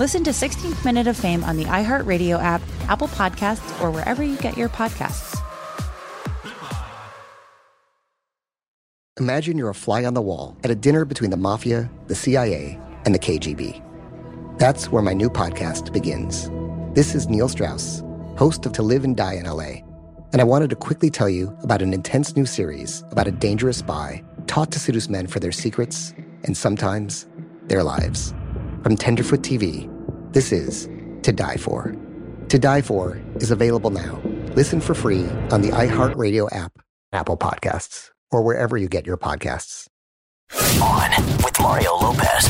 Listen to 16th Minute of Fame on the iHeartRadio app, Apple Podcasts, or wherever you get your podcasts. Imagine you're a fly on the wall at a dinner between the mafia, the CIA, and the KGB. That's where my new podcast begins. This is Neil Strauss, host of To Live and Die in LA. And I wanted to quickly tell you about an intense new series about a dangerous spy taught to seduce men for their secrets and sometimes their lives. From Tenderfoot TV, this is To Die For. To Die For is available now. Listen for free on the iHeartRadio app, Apple Podcasts, or wherever you get your podcasts. On with Mario Lopez.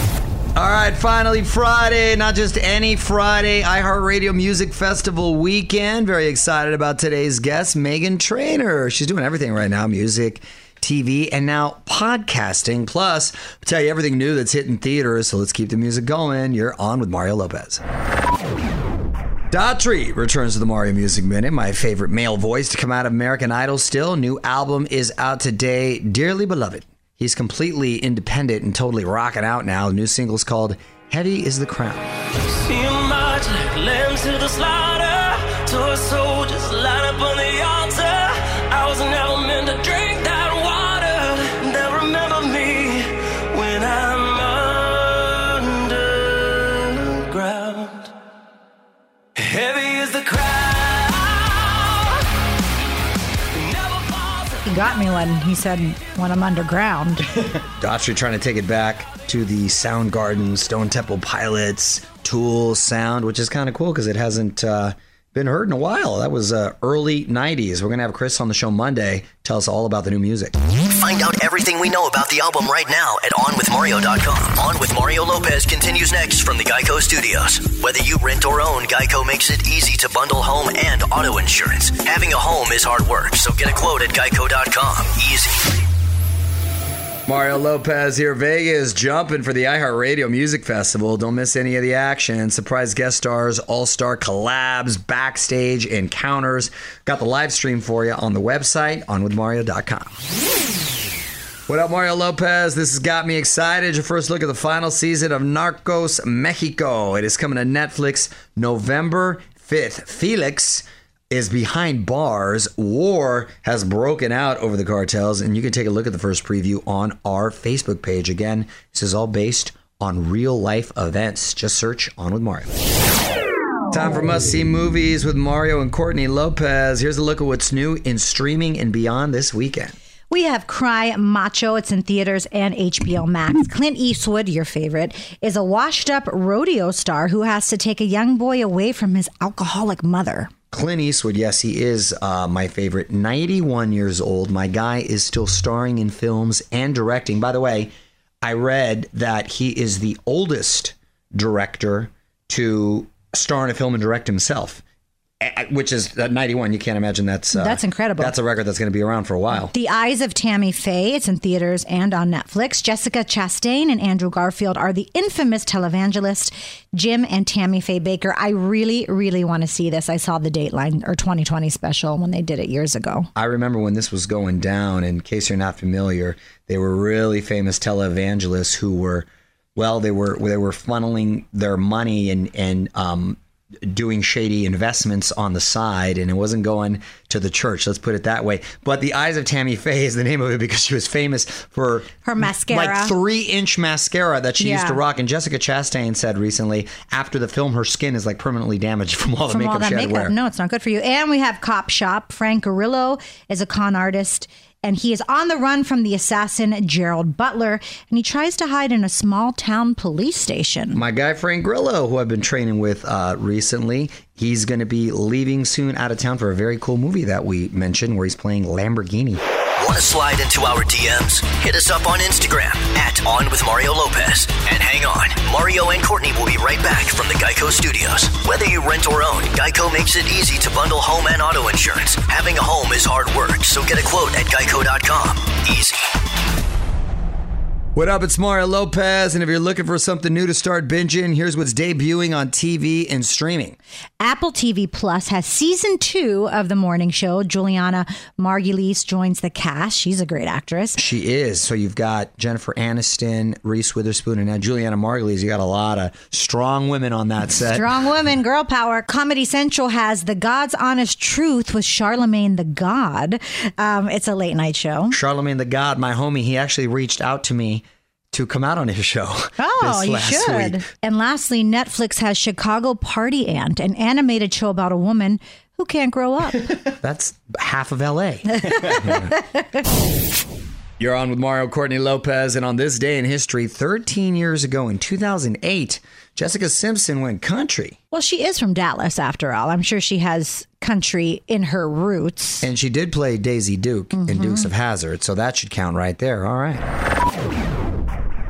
All right, finally Friday, not just any Friday, iHeartRadio Music Festival weekend. Very excited about today's guest, Meghan Trainor. She's doing everything right now music, TV, and now podcasting. Plus, I'll tell you everything new that's hitting theaters. So let's keep the music going. You're on with Mario Lopez. Daughtry returns to the Mario Music Minute, my favorite male voice to come out of American Idol still. New album is out today, Dearly Beloved. He's completely independent and totally rocking out now. New single's called Heavy is the Crown. Got me when he said, when I'm underground. Daughtry trying to take it back to the Soundgarden, Stone Temple Pilots, Tool sound, which is kind of cool because it hasn't uh, been heard in a while. That was uh, early 90s. We're going to have Chris on the show Monday tell us all about the new music. Find out everything we know about the album right now at OnWithMario.com. On with Mario Lopez continues next from the Geico Studios. Whether you rent or own, Geico makes it easy to bundle home and auto insurance. Having a home is hard work, so get a quote at Geico.com. Easy. Mario Lopez here, Vegas, jumping for the iHeartRadio Music Festival. Don't miss any of the action. Surprise guest stars, all star collabs, backstage encounters. Got the live stream for you on the website, onwithmario.com. What up, Mario Lopez? This has got me excited. Your first look at the final season of Narcos Mexico. It is coming to Netflix November 5th. Felix is behind bars. War has broken out over the cartels, and you can take a look at the first preview on our Facebook page. Again, this is all based on real life events. Just search On with Mario. Time for must see movies with Mario and Courtney Lopez. Here's a look at what's new in streaming and beyond this weekend. We have Cry Macho. It's in theaters and HBO Max. Clint Eastwood, your favorite, is a washed up rodeo star who has to take a young boy away from his alcoholic mother. Clint Eastwood, yes, he is uh, my favorite. 91 years old. My guy is still starring in films and directing. By the way, I read that he is the oldest director to star in a film and direct himself, which is at 91. You can't imagine that's uh, That's incredible. That's a record that's going to be around for a while. The Eyes of Tammy Faye. It's in theaters and on Netflix. Jessica Chastain and Andrew Garfield are the infamous televangelist Jim and Tammy Faye Bakker. I really, really want to see this. I saw the Dateline or 2020 special when they did it years ago. I remember when this was going down. In case you're not familiar, they were really famous televangelists who were, well, they were they were funneling their money and and um, doing shady investments on the side and it wasn't going to the church. Let's put it that way. But The Eyes of Tammy Faye is the name of it because she was famous for Her mascara. Like three inch mascara that she used to rock. And Jessica Chastain said recently after the film, her skin is like permanently damaged from all the from makeup all that she had to wear. No, it's not good for you. And we have Cop Shop. Frank Grillo is a con artist. And he is on the run from the assassin Gerald Butler, and he tries to hide in a small town police station. My guy Frank Grillo, who I've been training with uh, recently, he's going to be leaving soon out of town for a very cool movie that we mentioned where he's playing Lamborghini. Want to slide into our DMs? Hit us up on Instagram at On With Mario Lopez. And hang on, Mario and Courtney will be right back from the Geico Studios. Whether you rent or own, Geico makes it easy to bundle home and auto insurance. Having a home is hard work, so get a quote at geico.com. Easy. What up? It's Mario Lopez, and if you're looking for something new to start binging, here's what's debuting on TV and streaming. Apple TV Plus has season two of the morning show. Julianna Margulies joins the cast. She's a great actress. She is. So you've got Jennifer Aniston, Reese Witherspoon, and now Julianna Margulies. You got a lot of strong women on that set. Strong women, girl power. Comedy Central has The God's Honest Truth with Charlamagne tha God. Um, it's a late night show. Charlamagne tha God, my homie, he actually reached out to me to come out on his show. Oh, you last should. week. And lastly, Netflix has Chicago Party Aunt, an animated show about a woman who can't grow up. That's half of LA. You're on with Mario Courtney Lopez, and on this day in history, 13 years ago in 2008, Jessica Simpson went country. well, she is from Dallas, after all. I'm sure she has country in her roots. And she did play Daisy Duke in mm-hmm. Dukes of Hazzard, so that should count right there. All right.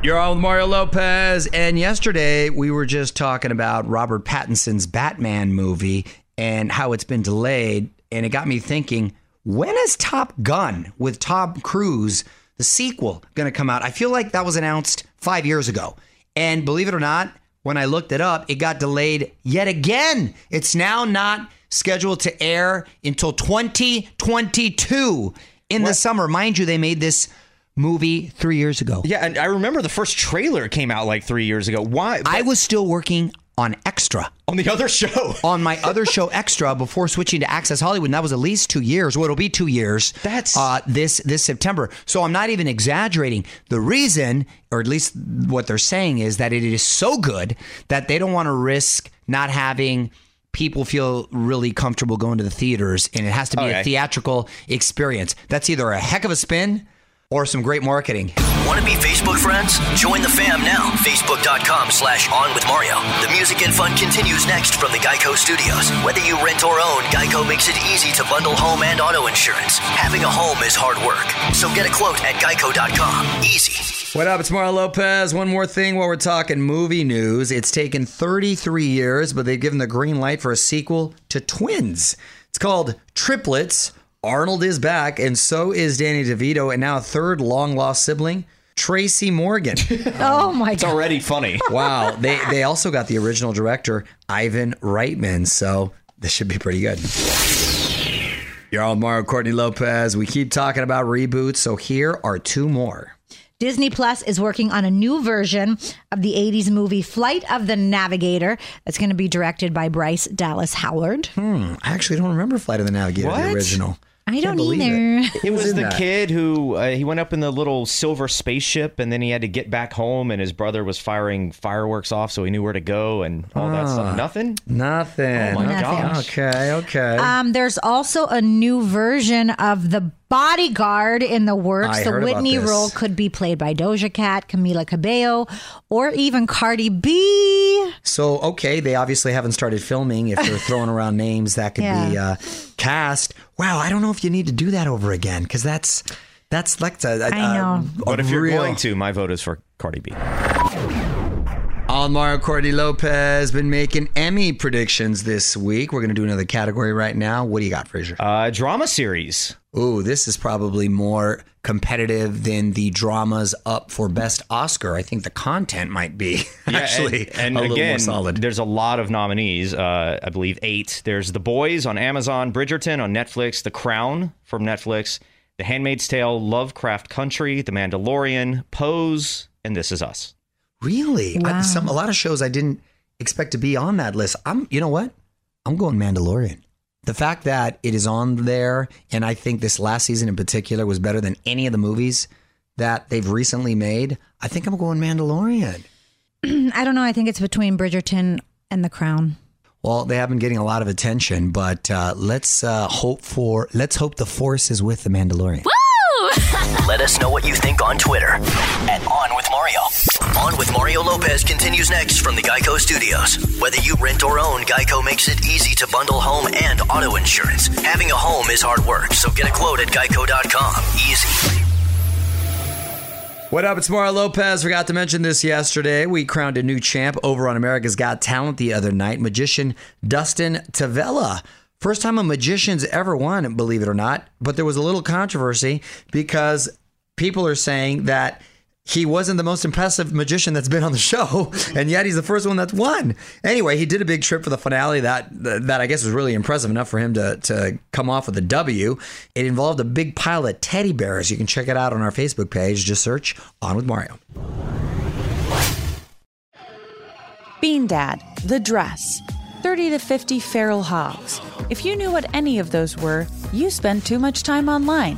You're on with Mario Lopez, and yesterday we were just talking about Robert Pattinson's Batman movie and how it's been delayed, and it got me thinking, when is Top Gun with Tom Cruise, the sequel, going to come out? I feel like that was announced five years ago, and believe it or not, when I looked it up, it got delayed yet again. It's now not scheduled to air until 2022 in the summer. Mind you, they made this movie three years ago. Yeah, and I remember the first trailer came out like three years ago. Why? I was still working on Extra on the other show. on my other show Extra before switching to Access Hollywood, and that was at least two years. Well, it'll be two years. That's- uh, this this September. So I'm not even exaggerating. The reason, or at least what they're saying, is that it is so good that they don't want to risk not having people feel really comfortable going to the theaters, and it has to be a theatrical experience. That's either a heck of a spin or some great marketing. Want to be Facebook friends? Join the fam now. Facebook.com slash on with Mario. The music and fun continues next from the Geico Studios. Whether you rent or own, Geico makes it easy to bundle home and auto insurance. Having a home is hard work. So get a quote at geico.com. Easy. What up? It's Mario Lopez. One more thing while we're talking movie news. It's taken 33 years, but they've given the green light for a sequel to Twins. It's called Triplets. Arnold is back, and so is Danny DeVito, and now a third long lost sibling, Tracy Morgan. Oh my god. It's God. already funny. wow. They, they also got the original director, Ivan Reitman, so this should be pretty good. You're on with Mario Courtney Lopez. We keep talking about reboots, so here are two more. Disney Plus is working on a new version of the 80s movie Flight of the Navigator that's going to be directed by Bryce Dallas Howard. Hmm, I actually don't remember Flight of the Navigator, the original. I don't believe either. It was in the that? kid who uh, he went up in the little silver spaceship, and then he had to get back home, and his brother was firing fireworks off, so he knew where to go, and all that stuff. Nothing. Nothing. Oh my Nothing. gosh. Okay, okay. Um, there's also a new version of The Bodyguard in the works. I the heard about Whitney this. role could be played by Doja Cat, Camila Cabello, or even Cardi B. so, okay, they obviously haven't started filming. If they're throwing around names that could be uh, cast, wow, I don't know if you need to do that over again because that's that's like a, a, I know. a- a But if you're real- going to, my vote is for Cardi B. On Mario Courtney Lopez been making Emmy predictions this week. We're going to do another category right now. What do you got, Fraser? Uh, drama series. Ooh, this is probably more competitive than the dramas up for Best Oscar. I think the content might be actually and, and a little again, more solid. There's a lot of nominees. Uh, I believe eight. There's The Boys on Amazon, Bridgerton on Netflix, The Crown from Netflix, The Handmaid's Tale, Lovecraft Country, The Mandalorian, Pose, and This Is Us. Really? I, some a lot of shows I didn't expect to be on that list. I'm, you know what? I'm going Mandalorian. The fact that it is on there, and I think this last season in particular was better than any of the movies that they've recently made. I think I'm going Mandalorian. I don't know. I think it's between Bridgerton and The Crown. Well, they have been getting a lot of attention, but uh, let's uh, hope for let's hope the force is with the Mandalorian. Let us know what you think on Twitter at On With Mario. On With Mario Lopez continues next from the Geico Studios. Whether you rent or own, Geico makes it easy to bundle home and auto insurance. Having a home is hard work, so get a quote at geico.com. Easy. What up? It's Mario Lopez. Forgot to mention this yesterday. We crowned a new champ over on America's Got Talent the other night. Magician Dustin Tavella. First time a magician's ever won, believe it or not. But there was a little controversy because people are saying that he wasn't the most impressive magician that's been on the show, and yet he's the first one that's won. Anyway, he did a big trip for the finale that that I guess was really impressive enough for him to to come off with a W. It involved a big pile of teddy bears. You can check it out on our Facebook page. Just search On with Mario. Bean Dad, The Dress, 30 to 50 Feral Hogs. If you knew what any of those were, you spend too much time online.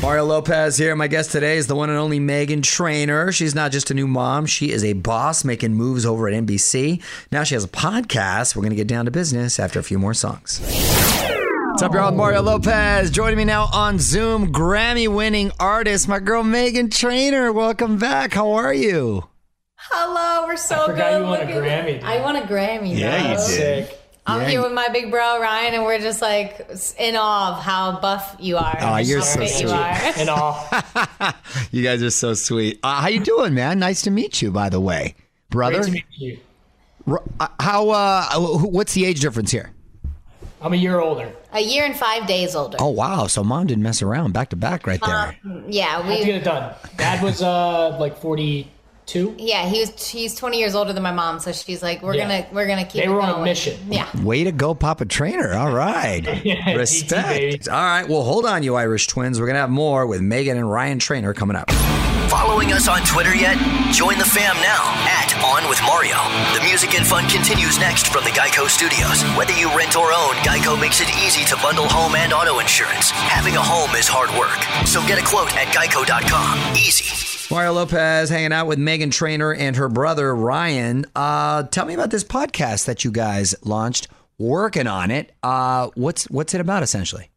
Mario Lopez here. My guest today is the one and only Meghan Trainor. She's not just a new mom, she is a boss making moves over at NBC. Now she has a podcast. We're going to get down to business after a few more songs. What's up, y'all? Mario Lopez joining me now on Zoom. Grammy winning artist, my girl Meghan Trainor. Welcome back. How are you? Hello, we're so I forgot good. you won a. Grammy, dude. I won a Grammy. Yeah, bro. you did. Sick. I'm Yeah. here with my big bro Ryan, and we're just like in awe of how buff you are. Aw, you're how so fit you sweet. are. And all. You guys are so sweet. Uh, how you doing, man? Nice to meet you, by the way, brother. Great to meet you. Uh, How? Uh, what's the age difference here? I'm a year older. A year and five days older. Oh wow! So mom didn't mess around. Back to back, right there. Yeah, How'd you get it done? Dad was uh like 42. Yeah, he was. He's 20 years older than my mom, so she's like, we're Yeah. gonna, we're gonna keep. They it were on a mission. Yeah. Way to go, Papa Trainor. All right. Yeah, Respect. All right. Well, hold on, you Irish twins. We're going to have more with Meghan and Ryan Trainor coming up. Following us on Twitter yet? Join the fam now at On With Mario. The music and fun continues next from the Geico Studios. Whether you rent or own, Geico makes it easy to bundle home and auto insurance. Having a home is hard work, so get a quote at geico.com. Easy. Mario Lopez hanging out with Meghan Trainor and her brother Ryan. Uh, tell me about this podcast that you guys launched. Working on it. Uh, what's what's it about essentially?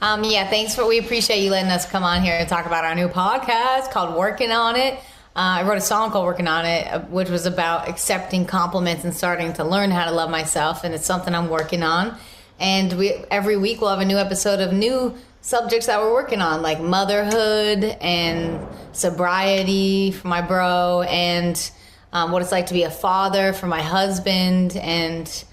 Um, yeah, thanks for. We appreciate you letting us come on here and talk about our new podcast called "Working on It." Uh, I wrote a song called "Working on It," uh, which was about accepting compliments and starting to learn how to love myself, and it's something I'm working on. And we every week we'll have a new episode of new subjects that we're working on, like motherhood and sobriety for my bro, and um, what it's like to be a father for my husband, and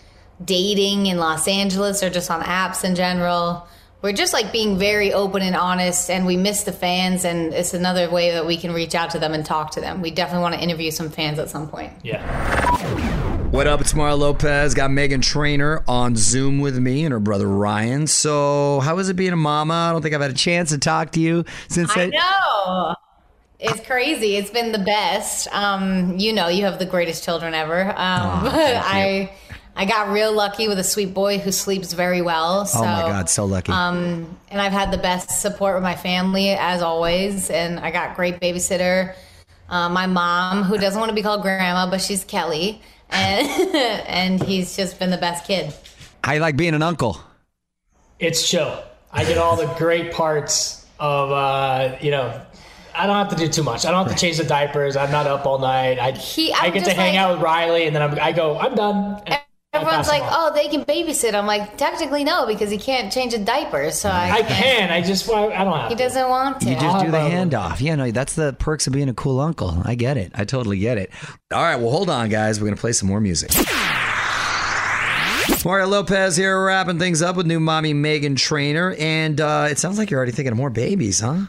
dating in Los Angeles or just on apps in general. We're just like being very open and honest, and we miss the fans, and it's another way that we can reach out to them and talk to them. We definitely want to interview some fans at some point. Yeah. What up? It's Mario Lopez. Got Meghan Trainor on Zoom with me and her brother Ryan. So, how is it being a mama? I don't think I've had a chance to talk to you since I know. It's crazy. It's been the best. Um, you know, you have the greatest children ever. Um, but I, I got real lucky with a sweet boy who sleeps very well. So, oh my God, so lucky. Um, and I've had the best support with my family as always, and I got great babysitter. Uh, my mom, who doesn't want to be called grandma, but she's Kelly, and and he's just been the best kid. How you like being an uncle? It's chill. I get all the great parts of, uh, you know, I don't have to do too much. I don't have to change the diapers. I'm not up all night. I, He- I get to just hang out with Riley, and then I'm, I go, I'm done. And I Everyone's like, "Oh, they can babysit." I'm like, technically no, because he can't change a diaper. So I, I can. I just, want. I don't have He to. doesn't want to. You just do the handoff. Yeah, no, that's the perks of being a cool uncle. I get it. I totally get it. All right, well, hold on, guys. We're going to play some more music. Mario Lopez here, wrapping things up with new mommy Meghan Trainor. And uh, it sounds like you're already thinking of more babies, huh?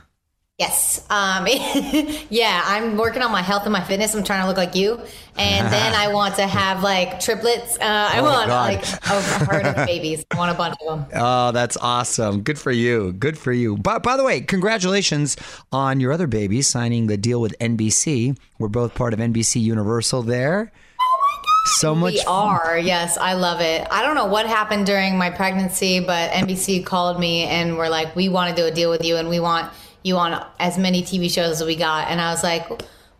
Yes. Um, yeah, I'm working on my health and my fitness. I'm trying to look like you. And then I want to have like triplets. Uh, I Oh, want God. like a herd of babies. I want a bunch of them. Oh, that's awesome. Good for you. Good for you. But by the way, congratulations on your other baby signing the deal with NBC. We're both part of NBC Universal there. Oh my god! So much We are. Yes, I love it. I don't know what happened during my pregnancy, but NBC called me and were like, "We want to do a deal with you, and we want you on as many TV shows as we got." And I was like,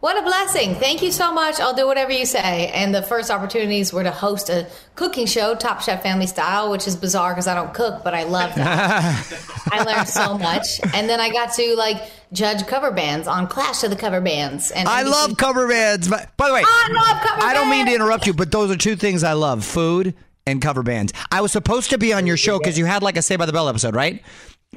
"What a blessing! Thank you so much. I'll do whatever you say." And the first opportunities were to host a cooking show, Top Chef Family Style, which is bizarre because I don't cook, but I love that. I learned so much. And then I got to like judge cover bands on Clash of the Cover Bands. And I NBC love cover bands. But by the way, I I don't mean to interrupt you, but those are two things I love: food and cover bands. I was supposed to be on your show because you had like a Saved by the Bell episode, right?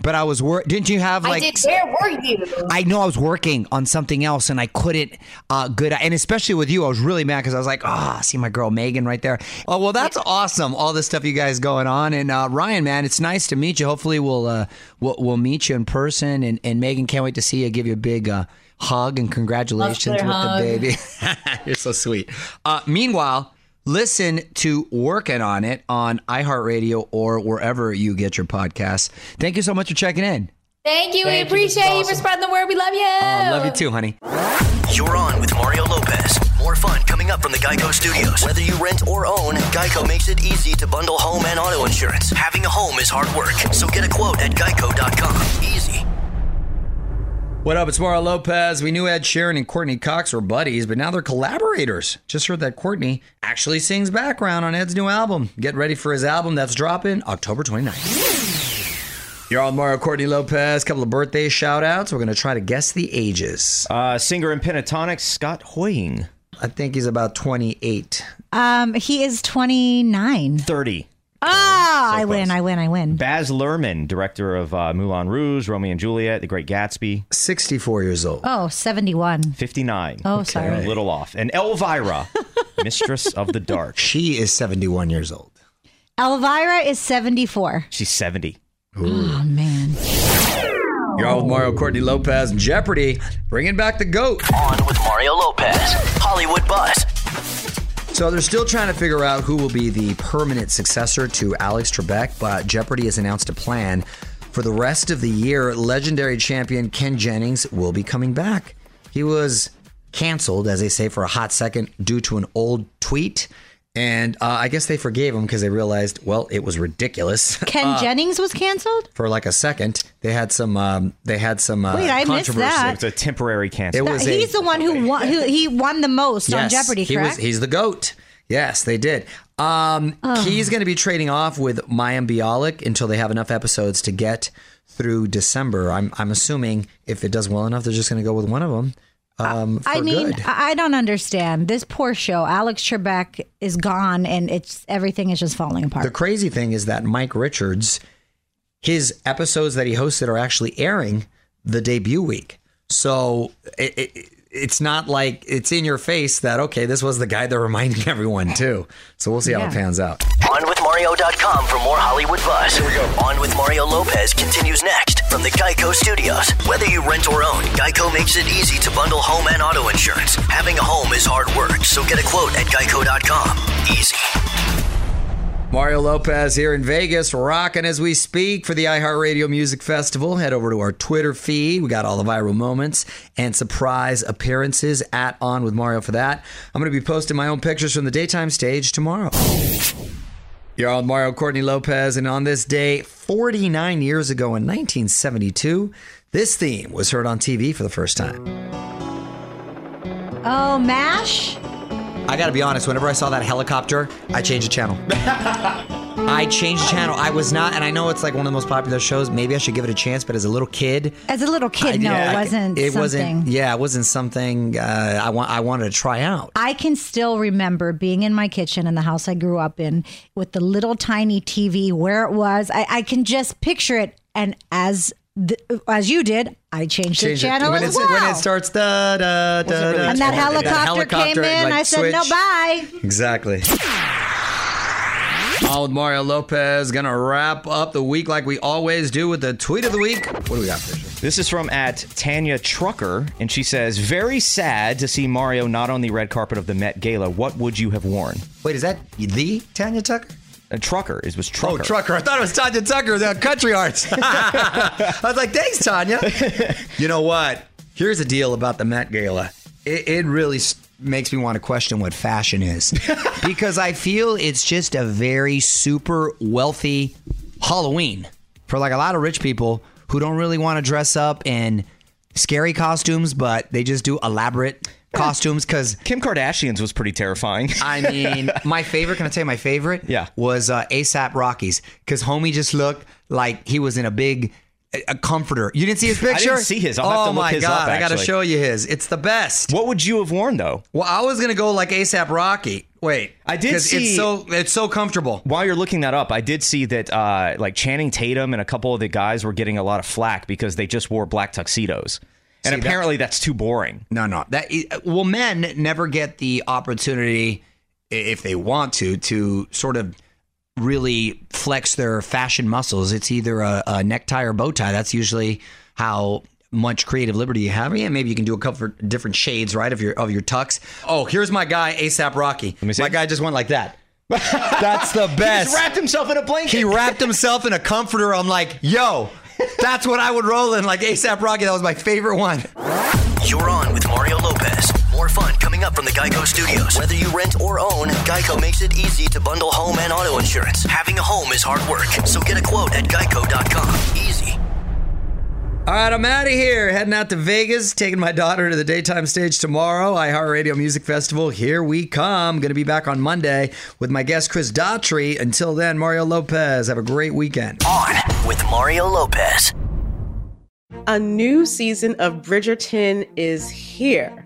But I was wor- didn't you have like I did. Where were you? I know I was working on something else and I couldn't uh, good and especially with you I was really mad because I was like ah see my girl Meghan right there oh well that's awesome all this stuff you guys going on and uh, Ryan man it's nice to meet you hopefully we'll uh, we'll, we'll meet you in person and, and Meghan can't wait to see you give you a big uh, hug and congratulations with hug. the baby you're so sweet uh, meanwhile listen to working on it on iHeartRadio or wherever you get your podcasts thank you so much for checking in Thank you. Thank we This is appreciate you for spreading the word. We love you. I love you too honey You're on with Mario Lopez. More fun coming up from the Geico Studios. Whether you rent or own, Geico makes it easy to bundle home and auto insurance. Having a home is hard work, so get a quote at geico.com. Easy. What up? It's Mario Lopez. We knew Ed Sheeran and Courteney Cox were buddies, but now they're collaborators. Just heard that Courtney actually sings background on Ed's new album. Get ready for his album that's dropping October 29th. You're on Mario Courtney Lopez. Couple of birthday shout outs. We're going to try to guess the ages. Uh, singer and Pentatonix Scott Hoying, I think he's about 28. Um, he is 29. 30. Ah, I win, I win, I win. Baz Luhrmann, director of uh, Moulin Rouge, Romeo and Juliet, The Great Gatsby, 64 years old. Oh, 71. 59. Oh, sorry. A little off. And Elvira, Mistress of the Dark. She is 71 years old. Elvira is 74. She's 70. Oh, man. You're on with Mario Courtney Lopez and Jeopardy, bringing back the GOAT. On with Mario Lopez. Hollywood Buzz. So they're still trying to figure out who will be the permanent successor to Alex Trebek, but Jeopardy has announced a plan. For the rest of the year, legendary champion Ken Jennings will be coming back. He was canceled, as they say, for a hot second due to an old tweet. And uh, I guess they forgave him because they realized, well, it was ridiculous. Ken Uh, Jennings was canceled? for like a second. They had some. Um, they had some. Uh, Wait, I missed controversy. that. It's a temporary cancel. It was a- He's the one who won, who he won the most on Yes, Jeopardy, he was, correct? he's the goat. Yes, they did. Um, Oh. He's going to be trading off with Mayim Bialik until they have enough episodes to get through December. I'm I'm assuming if it does well enough, they're just going to go with one of them. Um, for I mean, good. I I don't understand. This poor show, Alex Trebek is gone and it's everything is just falling apart. The crazy thing is that Mike Richards, his episodes that he hosted are actually airing the debut week. So it, it, it's not like it's in your face that, okay, this was the guy they're reminding everyone too. So we'll see how it pans out. OnWithMario.com for more Hollywood buzz. Here we go. On with Mario Lopez continues next from the Geico Studios. Whether you rent or own, Geico makes it easy to bundle home and auto insurance. Having a home is hard work, so get a quote at Geico.com. Easy. Mario Lopez here in Vegas, rocking as we speak for the iHeartRadio Music Festival. Head over to our Twitter feed. We got all the viral moments and surprise appearances at On with Mario for that. I'm going to be posting my own pictures from the daytime stage tomorrow. You're on Mario Courtney Lopez, and on this day, 49 years ago in 1972, this theme was heard on TV for the first time. oh, MASH? I got to be honest. Whenever I saw that helicopter, I changed the channel. I changed the channel. I was not, and I know it's like one of the most popular shows. Maybe I should give it a chance. But as a little kid, As a little kid, I- no, yeah, it wasn't It something. wasn't. Yeah, it wasn't something uh, I want. I wanted to try out. I can still remember being in my kitchen in the house I grew up in with the little tiny TV where it was. I, I can just picture it. And as the, as you did, I changed the Changed it. channel when, as well. when it starts, da, da, da, really da, and that da, helicopter, came in. like, I said, no, bye. Exactly. On with Mario Lopez. Gonna wrap up the week like we always do with the tweet of the week. What do we got, Fisher? This is from at Tanya Trucker, and she says, "Very sad to see Mario not on the red carpet of the Met Gala. What would you have worn?" Wait, is that the Tanya Tucker? A trucker. It was oh, Trucker. Oh, Trucker. I thought it was Tanya Tucker, the country arts. I was like, thanks, Tanya. You know what? Here's the deal about the Met Gala. It, it really s- makes me want to question what fashion is because I feel it's just a very super wealthy Halloween for like a lot of rich people who don't really want to dress up in scary costumes, but they just do elaborate costumes because Kim Kardashian's was pretty terrifying. I mean, my favorite, can I tell you my favorite? Yeah. Was uh, ASAP Rocky's because homie just looked like he was in a big a- comforter. You didn't see his picture? I didn't see his. I'll oh have to look my his god! up, I got to show you his. It's the best. What would you have worn though? Well, I was gonna go like ASAP Rocky. Wait, I did see it's so it's so comfortable. While you're looking that up, I did see that uh, like Channing Tatum and a couple of the guys were getting a lot of flack because they just wore black tuxedos, and See, that- apparently that's too boring. No, no. That well, men never get the opportunity if they want to to sort of really flex their fashion muscles. It's either a, a necktie or bow tie. That's usually how much creative liberty you have. Yeah, maybe you can do a couple of different shades, right, of your of your tux. Oh, here's my guy, ASAP Rocky. Let me see. My guy just went like that. That's the He best. just wrapped himself in a blanket. He wrapped himself in a comforter. I'm like, yo, that's what I would roll in. Like ASAP Rocky. That was my favorite one. You're on with Mario Lopez. More fun coming up from the Geico Studios. Whether you rent or own, Geico makes it easy to bundle home and auto insurance. Having a home is hard work, so get a quote at geico.com. Easy. All right, I'm out of here. Heading out to Vegas, taking my daughter to the daytime stage tomorrow. iHeartRadio Music Festival. Here we come. Going to be back on Monday with my guest Chris Daughtry. Until then, Mario Lopez. Have a great weekend. On with Mario Lopez. A new season of Bridgerton is here.